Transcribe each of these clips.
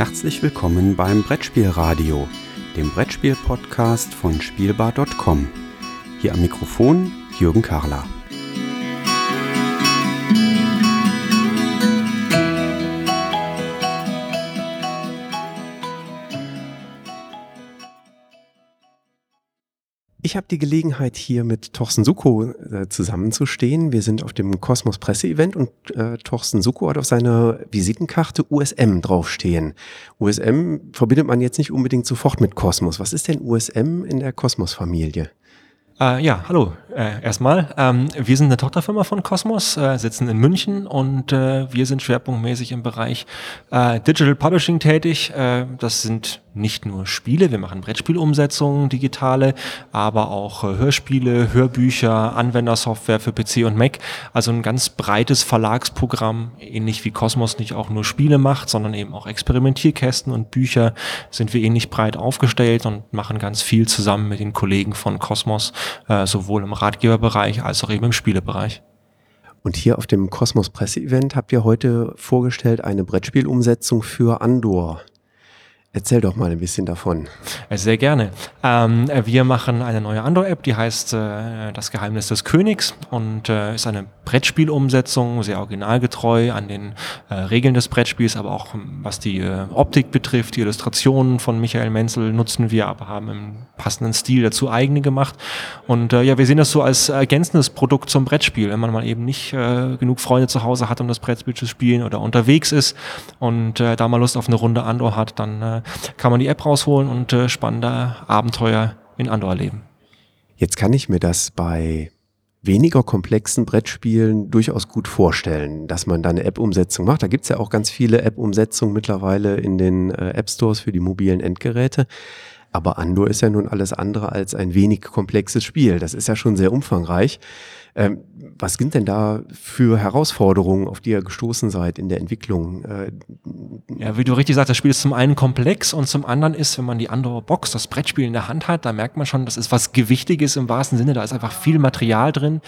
Herzlich willkommen beim Brettspielradio, dem Brettspiel-Podcast von Spielbar.com. Hier am Mikrofon Jürgen Karler. Ich habe die Gelegenheit, hier mit Torsten Suko äh, zusammenzustehen. Wir sind auf dem Kosmos Presse-Event und äh, Torsten Suko hat auf seiner Visitenkarte USM draufstehen. USM verbindet man jetzt nicht unbedingt sofort mit Kosmos. Was ist denn USM in der Kosmos-Familie? Äh, ja, hallo. Äh, erstmal, ähm, wir sind eine Tochterfirma von Cosmos, äh, sitzen in München und äh, wir sind schwerpunktmäßig im Bereich äh, Digital Publishing tätig. Äh, das sind nicht nur Spiele, wir machen Brettspielumsetzungen, digitale, aber auch äh, Hörspiele, Hörbücher, Anwendersoftware für PC und Mac. Also ein ganz breites Verlagsprogramm, ähnlich wie Cosmos nicht auch nur Spiele macht, sondern eben auch Experimentierkästen und Bücher sind wir ähnlich breit aufgestellt und machen ganz viel zusammen mit den Kollegen von Cosmos, äh, sowohl im Ratgeberbereich als auch eben im Spielebereich. Und hier auf dem Cosmos Presse-Event habt ihr heute vorgestellt eine Brettspielumsetzung für Andor. Erzähl doch mal ein bisschen davon. Äh, sehr gerne. Ähm, äh, wir machen eine neue Andor-App, die heißt äh, Das Geheimnis des Königs und äh, ist eine Brettspielumsetzung, sehr originalgetreu an den äh, Regeln des Brettspiels, aber auch ähm, was die äh, Optik betrifft, die Illustrationen von Michael Menzel nutzen wir, aber haben im passenden Stil dazu eigene gemacht. Und ja, wir sehen das so als ergänzendes Produkt zum Brettspiel, wenn man mal eben nicht genug Freunde zu Hause hat, um das Brettspiel zu spielen oder unterwegs ist und da mal Lust auf eine Runde Andor hat, dann kann man die App rausholen und äh, spannende Abenteuer in Andor erleben. Jetzt kann ich mir das bei weniger komplexen Brettspielen durchaus gut vorstellen, dass man da eine App-Umsetzung macht. Da gibt es ja auch ganz viele App-Umsetzungen mittlerweile in den äh, App-Stores für die mobilen Endgeräte. Aber Andor ist ja nun alles andere als ein wenig komplexes Spiel. Das ist ja schon sehr umfangreich. Ähm, was sind denn da für Herausforderungen, auf die ihr gestoßen seid in der Entwicklung? Äh, ja, wie du richtig sagst, das Spiel ist zum einen komplex und zum anderen ist, wenn man die andere Box, das Brettspiel in der Hand hat, da merkt man schon, das ist was Gewichtiges im wahrsten Sinne. Da ist einfach viel Material drin.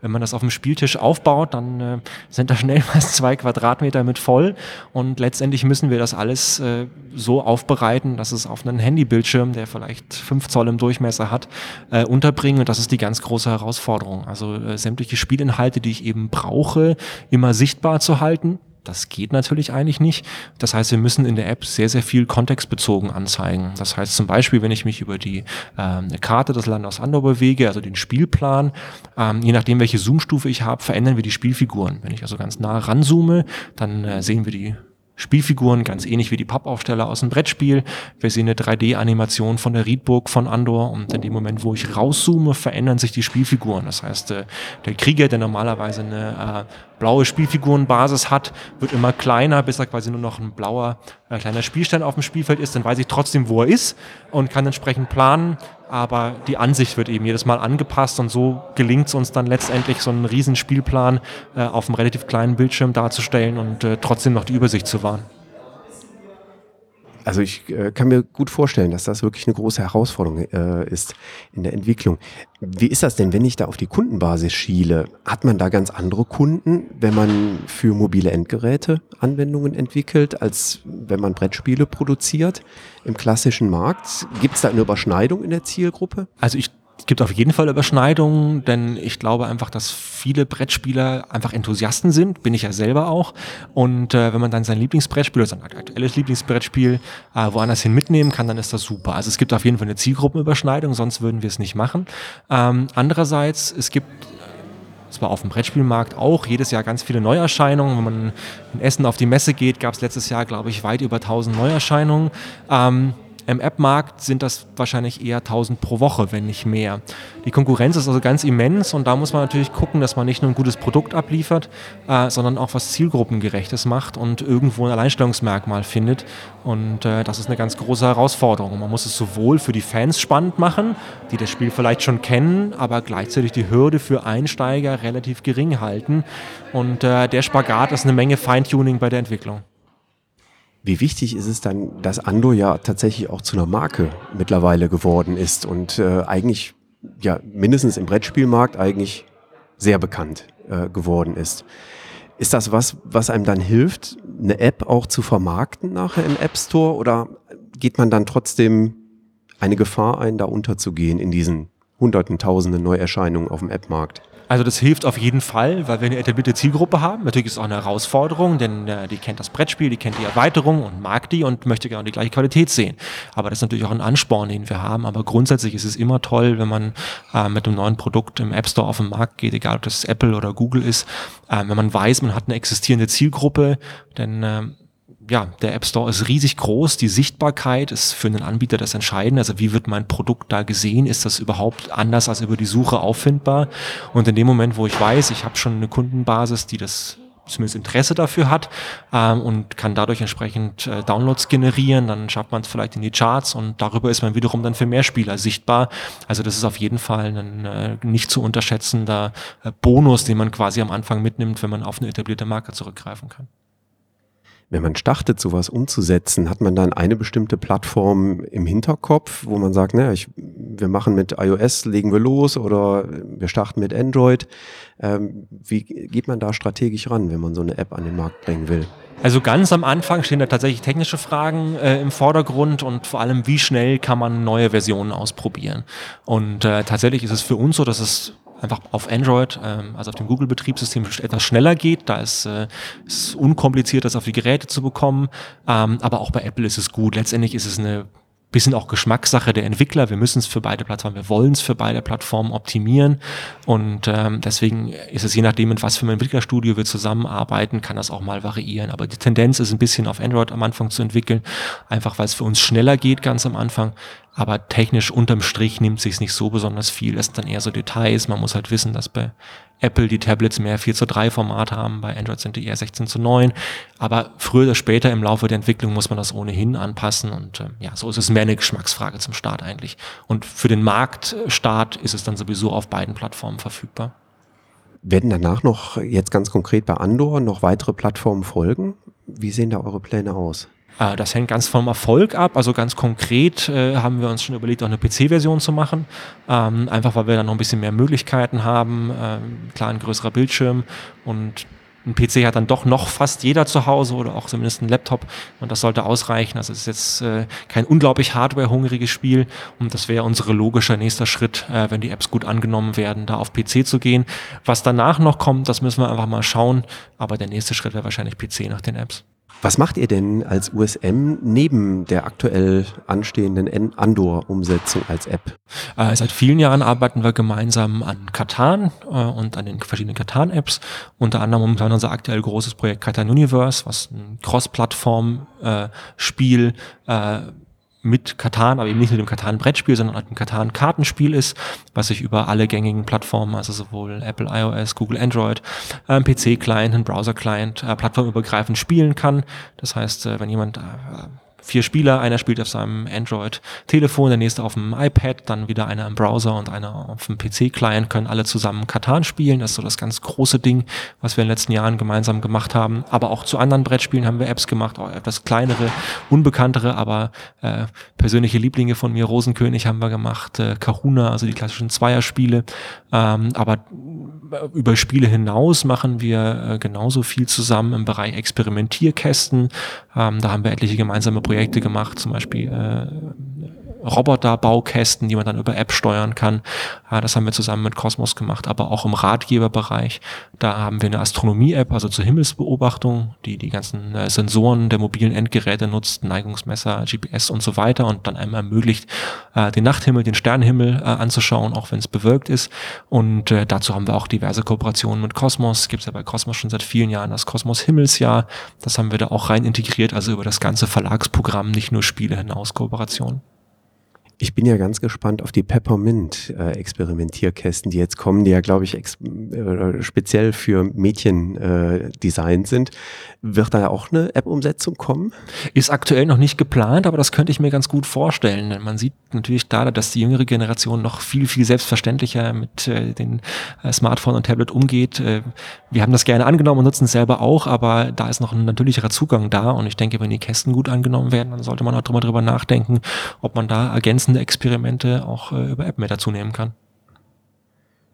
Wenn man das auf dem Spieltisch aufbaut, dann äh, sind da schnell mal zwei Quadratmeter mit voll und letztendlich müssen wir das alles äh, so aufbereiten, dass es auf einen Handybildschirm, der vielleicht fünf Zoll im Durchmesser hat, äh, unterbringen und das ist die ganz große Herausforderung. Also äh, sämtliche Spielinhalte, die ich eben brauche, immer sichtbar zu halten. Das geht natürlich eigentlich nicht. Das heißt, wir müssen in der App sehr, sehr viel kontextbezogen anzeigen. Das heißt zum Beispiel, wenn ich mich über die ähm, Karte des Landes Andor bewege, also den Spielplan, ähm, je nachdem, welche Zoomstufe ich habe, verändern wir die Spielfiguren. Wenn ich also ganz nah ranzoome, dann äh, sehen wir die Spielfiguren, ganz ähnlich wie die Pappaufsteller aus dem Brettspiel. Wir sehen eine 3D-Animation von der Riedburg von Andor und in dem Moment, wo ich rauszoome, verändern sich die Spielfiguren. Das heißt, äh, der Krieger, der normalerweise eine äh, blaue Spielfigurenbasis hat, wird immer kleiner, bis er quasi nur noch ein blauer äh, kleiner Spielstein auf dem Spielfeld ist. Dann weiß ich trotzdem, wo er ist und kann entsprechend planen. Aber die Ansicht wird eben jedes Mal angepasst und so gelingt es uns dann letztendlich, so einen riesen Spielplan äh, auf einem relativ kleinen Bildschirm darzustellen und äh, trotzdem noch die Übersicht zu wahren. Also ich äh, kann mir gut vorstellen, dass das wirklich eine große Herausforderung äh, ist in der Entwicklung. Wie ist das denn, wenn ich da auf die Kundenbasis schiele? Hat man da ganz andere Kunden, wenn man für mobile Endgeräte Anwendungen entwickelt, als wenn man Brettspiele produziert im klassischen Markt? Gibt es da eine Überschneidung in der Zielgruppe? Also ich gibt auf jeden Fall Überschneidungen, denn ich glaube einfach, dass viele Brettspieler einfach Enthusiasten sind, bin ich ja selber auch. Und äh, wenn man dann sein Lieblingsbrettspiel oder sein aktuelles Lieblingsbrettspiel äh, woanders hin mitnehmen kann, dann ist das super. Also es gibt auf jeden Fall eine Zielgruppenüberschneidung, sonst würden wir es nicht machen. Ähm, andererseits, es gibt zwar auf dem Brettspielmarkt auch jedes Jahr ganz viele Neuerscheinungen. Wenn man in Essen auf die Messe geht, gab es letztes Jahr, glaube ich, weit über 1000 Neuerscheinungen. Ähm, im App-Markt sind das wahrscheinlich eher 1000 pro Woche, wenn nicht mehr. Die Konkurrenz ist also ganz immens und da muss man natürlich gucken, dass man nicht nur ein gutes Produkt abliefert, äh, sondern auch was Zielgruppengerechtes macht und irgendwo ein Alleinstellungsmerkmal findet. Und äh, das ist eine ganz große Herausforderung. Man muss es sowohl für die Fans spannend machen, die das Spiel vielleicht schon kennen, aber gleichzeitig die Hürde für Einsteiger relativ gering halten. Und äh, der Spagat ist eine Menge Feintuning bei der Entwicklung. Wie wichtig ist es dann, dass Ando ja tatsächlich auch zu einer Marke mittlerweile geworden ist und äh, eigentlich ja mindestens im Brettspielmarkt eigentlich sehr bekannt äh, geworden ist. Ist das was, was einem dann hilft, eine App auch zu vermarkten nachher im App Store oder geht man dann trotzdem eine Gefahr ein, da unterzugehen in diesen hunderten, tausenden Neuerscheinungen auf dem App-Markt? Also das hilft auf jeden Fall, weil wir eine etablierte Zielgruppe haben. Natürlich ist es auch eine Herausforderung, denn äh, die kennt das Brettspiel, die kennt die Erweiterung und mag die und möchte gerne die gleiche Qualität sehen. Aber das ist natürlich auch ein Ansporn, den wir haben. Aber grundsätzlich ist es immer toll, wenn man äh, mit einem neuen Produkt im App Store auf den Markt geht, egal ob das Apple oder Google ist, äh, wenn man weiß, man hat eine existierende Zielgruppe, denn äh, ja, der App Store ist riesig groß. Die Sichtbarkeit ist für einen Anbieter das Entscheidende. Also wie wird mein Produkt da gesehen? Ist das überhaupt anders als über die Suche auffindbar? Und in dem Moment, wo ich weiß, ich habe schon eine Kundenbasis, die das zumindest Interesse dafür hat ähm, und kann dadurch entsprechend äh, Downloads generieren, dann schafft man es vielleicht in die Charts und darüber ist man wiederum dann für mehr Spieler sichtbar. Also das ist auf jeden Fall ein äh, nicht zu unterschätzender äh, Bonus, den man quasi am Anfang mitnimmt, wenn man auf eine etablierte Marke zurückgreifen kann wenn man startet, sowas umzusetzen, hat man dann eine bestimmte Plattform im Hinterkopf, wo man sagt, naja, ich, wir machen mit iOS, legen wir los oder wir starten mit Android. Ähm, wie geht man da strategisch ran, wenn man so eine App an den Markt bringen will? Also ganz am Anfang stehen da tatsächlich technische Fragen äh, im Vordergrund und vor allem, wie schnell kann man neue Versionen ausprobieren. Und äh, tatsächlich ist es für uns so, dass es einfach auf Android, ähm, also auf dem Google-Betriebssystem etwas schneller geht. Da ist es ist unkompliziert, das auf die Geräte zu bekommen. Ähm, aber auch bei Apple ist es gut. Letztendlich ist es eine bisschen auch Geschmackssache der Entwickler. Wir müssen es für beide Plattformen, wir wollen es für beide Plattformen optimieren. Und ähm, deswegen ist es je nachdem, mit was für einem Entwicklerstudio wir zusammenarbeiten, kann das auch mal variieren. Aber die Tendenz ist ein bisschen auf Android am Anfang zu entwickeln, einfach weil es für uns schneller geht ganz am Anfang. Aber technisch unterm Strich nimmt sich nicht so besonders viel. Das sind dann eher so Details. Man muss halt wissen, dass bei Apple die Tablets mehr 4 zu 3 Format haben, bei Android sind die eher 16 zu 9. Aber früher oder später im Laufe der Entwicklung muss man das ohnehin anpassen. Und äh, ja, so ist es mehr eine Geschmacksfrage zum Start eigentlich. Und für den Marktstart ist es dann sowieso auf beiden Plattformen verfügbar. Werden danach noch jetzt ganz konkret bei Andor noch weitere Plattformen folgen? Wie sehen da eure Pläne aus? Äh, das hängt ganz vom Erfolg ab. Also ganz konkret äh, haben wir uns schon überlegt, auch eine PC-Version zu machen. Ähm, einfach weil wir dann noch ein bisschen mehr Möglichkeiten haben. Ähm, klar, ein größerer Bildschirm und ein PC hat dann doch noch fast jeder zu Hause oder auch zumindest ein Laptop und das sollte ausreichen. Also es ist jetzt äh, kein unglaublich hardware-hungriges Spiel und das wäre unsere logischer nächster Schritt, äh, wenn die Apps gut angenommen werden, da auf PC zu gehen. Was danach noch kommt, das müssen wir einfach mal schauen, aber der nächste Schritt wäre wahrscheinlich PC nach den Apps. Was macht ihr denn als USM neben der aktuell anstehenden Andor-Umsetzung als App? Äh, seit vielen Jahren arbeiten wir gemeinsam an Katan äh, und an den verschiedenen Katan-Apps. Unter anderem momentan unser aktuell großes Projekt Katan Universe, was ein Cross-Plattform-Spiel äh, mit Katan, aber eben nicht mit dem Katan-Brettspiel, sondern mit dem Katan-Kartenspiel ist, was sich über alle gängigen Plattformen, also sowohl Apple iOS, Google Android, äh, PC-Client, Browser-Client, äh, plattformübergreifend spielen kann. Das heißt, äh, wenn jemand äh, vier Spieler, einer spielt auf seinem Android-Telefon, der nächste auf dem iPad, dann wieder einer im Browser und einer auf dem PC-Client, können alle zusammen Katan spielen. Das ist so das ganz große Ding, was wir in den letzten Jahren gemeinsam gemacht haben. Aber auch zu anderen Brettspielen haben wir Apps gemacht, auch etwas kleinere, unbekanntere, aber äh, persönliche Lieblinge von mir, Rosenkönig haben wir gemacht, äh, Kahuna, also die klassischen Zweierspiele. Ähm, aber über Spiele hinaus machen wir äh, genauso viel zusammen im Bereich Experimentierkästen. Ähm, da haben wir etliche gemeinsame Projekte gemacht, zum Beispiel äh, Roboterbaukästen, die man dann über App steuern kann. Das haben wir zusammen mit Cosmos gemacht, aber auch im Ratgeberbereich. Da haben wir eine Astronomie-App, also zur Himmelsbeobachtung, die die ganzen äh, Sensoren der mobilen Endgeräte nutzt, Neigungsmesser, GPS und so weiter und dann einem ermöglicht, äh, den Nachthimmel, den Sternenhimmel äh, anzuschauen, auch wenn es bewölkt ist. Und dazu haben wir auch diverse Kooperationen mit Cosmos. Gibt es ja bei Cosmos schon seit vielen Jahren das Cosmos Himmelsjahr. Das haben wir da auch rein integriert, also über das ganze Verlagsprogramm, nicht nur Spiele hinaus Kooperation. Ich bin ja ganz gespannt auf die Peppermint-Experimentierkästen, äh, die jetzt kommen, die ja, glaube ich, äh, speziell für Mädchen äh, designt sind. Wird da auch eine App-Umsetzung kommen? Ist aktuell noch nicht geplant, aber das könnte ich mir ganz gut vorstellen. Man sieht natürlich da, dass die jüngere Generation noch viel, viel selbstverständlicher mit äh, den äh, Smartphone und Tablet umgeht. Äh, wir haben das gerne angenommen und nutzen es selber auch, aber da ist noch ein natürlicherer Zugang da. Und ich denke, wenn die Kästen gut angenommen werden, dann sollte man auch drüber, drüber nachdenken, ob man da ergänzende Experimente auch äh, über App mehr dazu nehmen kann.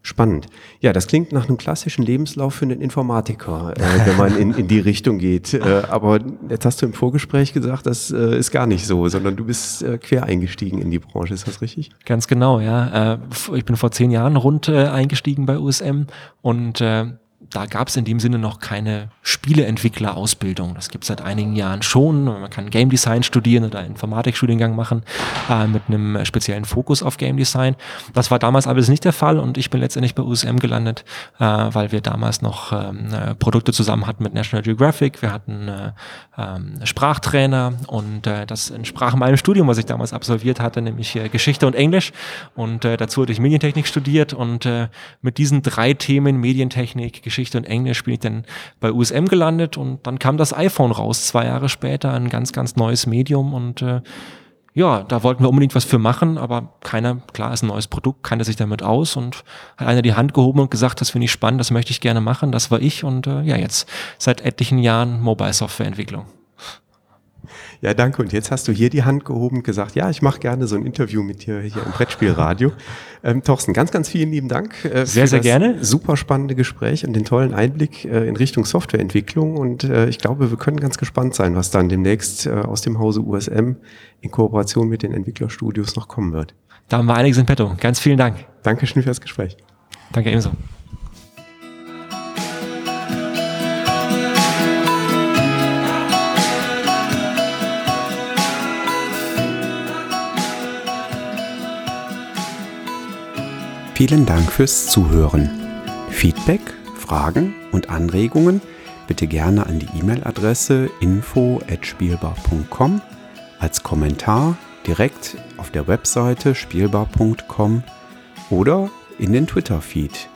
Spannend. Ja, das klingt nach einem klassischen Lebenslauf für einen Informatiker, äh, wenn man in, in die Richtung geht. Äh, aber jetzt hast du im Vorgespräch gesagt, das äh, ist gar nicht so, sondern du bist äh, quer eingestiegen in die Branche. Ist das richtig? Ganz genau, ja. Äh, ich bin vor zehn Jahren rund äh, eingestiegen bei USM und da gab es in dem Sinne noch keine Spieleentwicklerausbildung. Das gibt es seit einigen Jahren schon. Man kann Game Design studieren oder Informatikstudiengang machen äh, mit einem speziellen Fokus auf Game Design. Das war damals aber nicht der Fall und ich bin letztendlich bei USM gelandet, äh, weil wir damals noch ähm, äh, Produkte zusammen hatten mit National Geographic. Wir hatten äh, ähm, Sprachtrainer und äh, das entsprach meinem Studium, was ich damals absolviert hatte, nämlich Geschichte und Englisch. Und äh, dazu hatte ich Medientechnik studiert und mit diesen drei Themen Medientechnik, Geschichte Geschichte und Englisch bin ich dann bei USM gelandet und dann kam das iPhone raus, zwei Jahre später, ein ganz, ganz neues Medium und äh, ja, da wollten wir unbedingt was für machen, aber keiner, klar, ist ein neues Produkt, kannte sich damit aus und hat einer die Hand gehoben und gesagt, das finde ich spannend, das möchte ich gerne machen, das war ich und äh, ja, jetzt seit etlichen Jahren Mobile Software Entwicklung. Ja, danke. Und jetzt hast du hier die Hand gehoben und gesagt, ja, ich mache gerne so ein Interview mit dir hier im Brettspielradio. Ähm, Thorsten, ganz, ganz vielen lieben Dank. Äh, sehr, sehr gerne. Super spannende Gespräch und den tollen Einblick äh, in Richtung Softwareentwicklung. Und äh, ich glaube, wir können ganz gespannt sein, was dann demnächst äh, aus dem Hause USM in Kooperation mit den Entwicklerstudios noch kommen wird. Da haben wir einiges in petto. Ganz vielen Dank. Dankeschön fürs Gespräch. Danke ebenso. Vielen Dank fürs Zuhören. Feedback, Fragen und Anregungen bitte gerne an die E-Mail-Adresse info@spielbar.com als Kommentar direkt auf der Webseite spielbar.com oder in den Twitter-Feed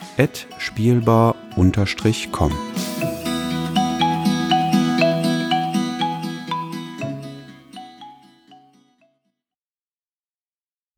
spielbar-com.